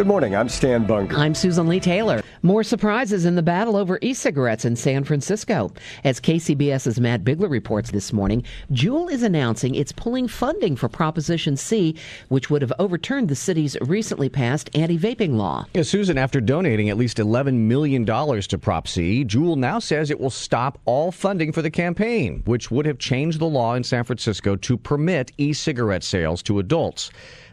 Good morning. I'm Stan Bunger. I'm Susan Leigh Taylor. More surprises in the battle over e cigarettes in San Francisco. As KCBS's Matt Bigler reports this morning, Juul is announcing it's pulling funding for Proposition C, which would have overturned the city's recently passed anti vaping law. Yeah, Susan, after donating at least $11 million to Prop C, Juul now says it will stop all funding for the campaign, which would have changed the law in San Francisco to permit e cigarette sales to adults.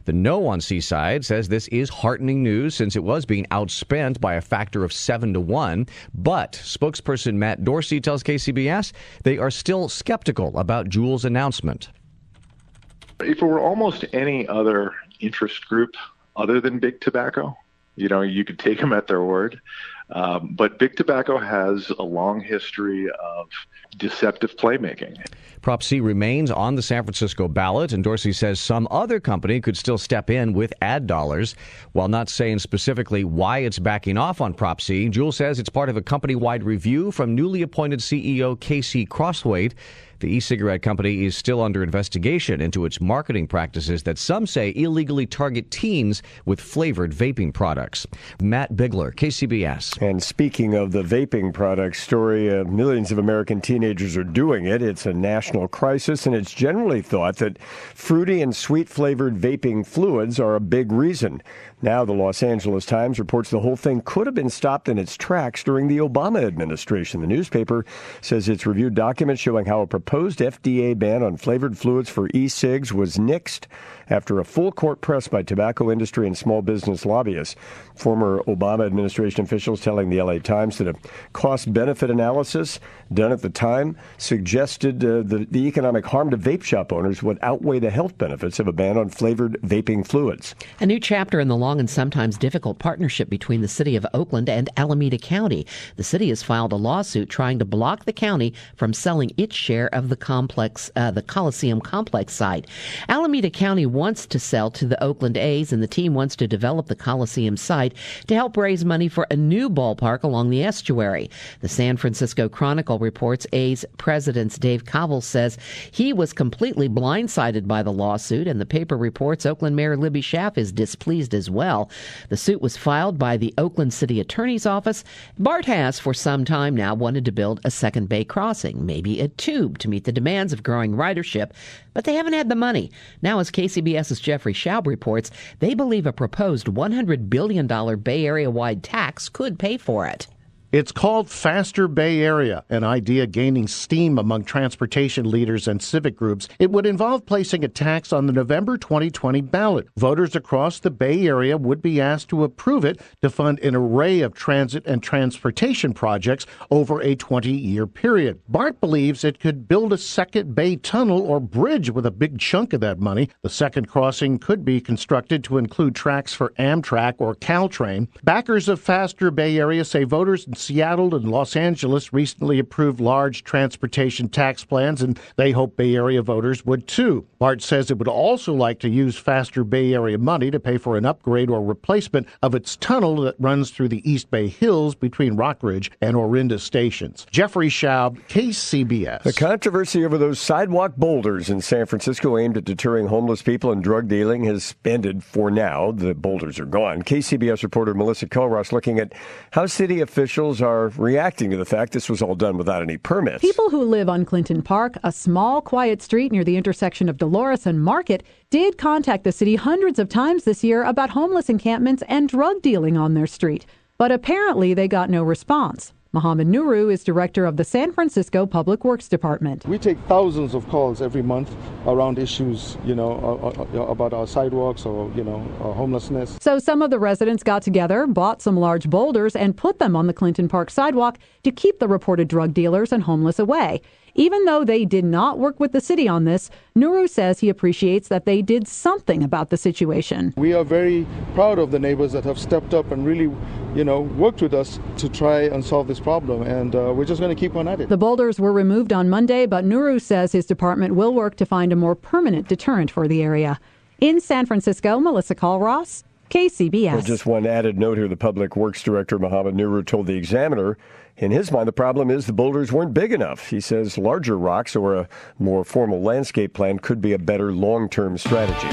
The no on C side says this is heartening news since it was being outspent by a factor of 7 to 1. But spokesperson Matt Dorsey tells KCBS they are still skeptical about Juul's announcement. If it were almost any other interest group other than big tobacco, you know, you could take them at their word. Um, but big tobacco has a long history of deceptive playmaking. Prop C remains on the San Francisco ballot, and Dorsey says some other company could still step in with ad dollars. While not saying specifically why it's backing off on Prop C, Juul says it's part of a company wide review from newly appointed CEO K.C. Crosthwaite. The e cigarette company is still under investigation into its marketing practices that some say illegally target teens with flavored vaping products. Matt Bigler, KCBS. And speaking of the vaping product story, uh, millions of American teenagers are doing it. It's a national crisis, and it's generally thought that fruity and sweet flavored vaping fluids are a big reason. Now, the Los Angeles Times reports the whole thing could have been stopped in its tracks during the Obama administration. The newspaper says it's reviewed documents showing how a proposed FDA ban on flavored fluids for e cigs was nixed after a full court press by tobacco industry and small business lobbyists. Former Obama administration officials telling the LA Times that a cost benefit analysis done at the time suggested uh, the, the economic harm to vape shop owners would outweigh the health benefits of a ban on flavored vaping fluids. A new chapter in the long and sometimes difficult partnership between the city of Oakland and Alameda County. The city has filed a lawsuit trying to block the county from selling its share of the complex, uh, the Coliseum complex site. Alameda County wants to sell to the Oakland A's, and the team wants to develop the Coliseum site to help raise money for a new ballpark along the estuary. The San Francisco Chronicle reports A's president Dave Kaval says he was completely blindsided by the lawsuit, and the paper reports Oakland Mayor Libby Schaaf is displeased as well. The suit was filed by the Oakland City Attorney's Office. BART has, for some time now, wanted to build a second bay crossing, maybe a tube to meet the demands of growing ridership, but they haven't had the money. Now, as KCBS's Jeffrey Schaub reports, they believe a proposed $100 billion Bay Area wide tax could pay for it. It's called Faster Bay Area, an idea gaining steam among transportation leaders and civic groups. It would involve placing a tax on the November 2020 ballot. Voters across the Bay Area would be asked to approve it to fund an array of transit and transportation projects over a 20 year period. BART believes it could build a second Bay tunnel or bridge with a big chunk of that money. The second crossing could be constructed to include tracks for Amtrak or Caltrain. Backers of Faster Bay Area say voters in Seattle and Los Angeles recently approved large transportation tax plans, and they hope Bay Area voters would too. BART says it would also like to use faster Bay Area money to pay for an upgrade or replacement of its tunnel that runs through the East Bay Hills between Rockridge and Orinda stations. Jeffrey Schaub, KCBS. The controversy over those sidewalk boulders in San Francisco aimed at deterring homeless people and drug dealing has ended for now. The boulders are gone. KCBS reporter Melissa Culross looking at how city officials are reacting to the fact this was all done without any permits. People who live on Clinton Park, a small, quiet street near the intersection of Dolores and Market, did contact the city hundreds of times this year about homeless encampments and drug dealing on their street. But apparently they got no response. Mohammed Nuru is director of the San Francisco Public Works Department. We take thousands of calls every month around issues, you know, uh, uh, about our sidewalks or, you know, uh, homelessness. So some of the residents got together, bought some large boulders, and put them on the Clinton Park sidewalk to keep the reported drug dealers and homeless away. Even though they did not work with the city on this, Nuru says he appreciates that they did something about the situation. We are very proud of the neighbors that have stepped up and really, you know, worked with us to try and solve this problem. And uh, we're just going to keep on at it. The boulders were removed on Monday, but Nuru says his department will work to find a more permanent deterrent for the area. In San Francisco, Melissa Culross, KCBS. Well, just one added note here. The Public Works Director, Mohammed Nuru, told the Examiner in his mind, the problem is the boulders weren't big enough. He says larger rocks or a more formal landscape plan could be a better long term strategy.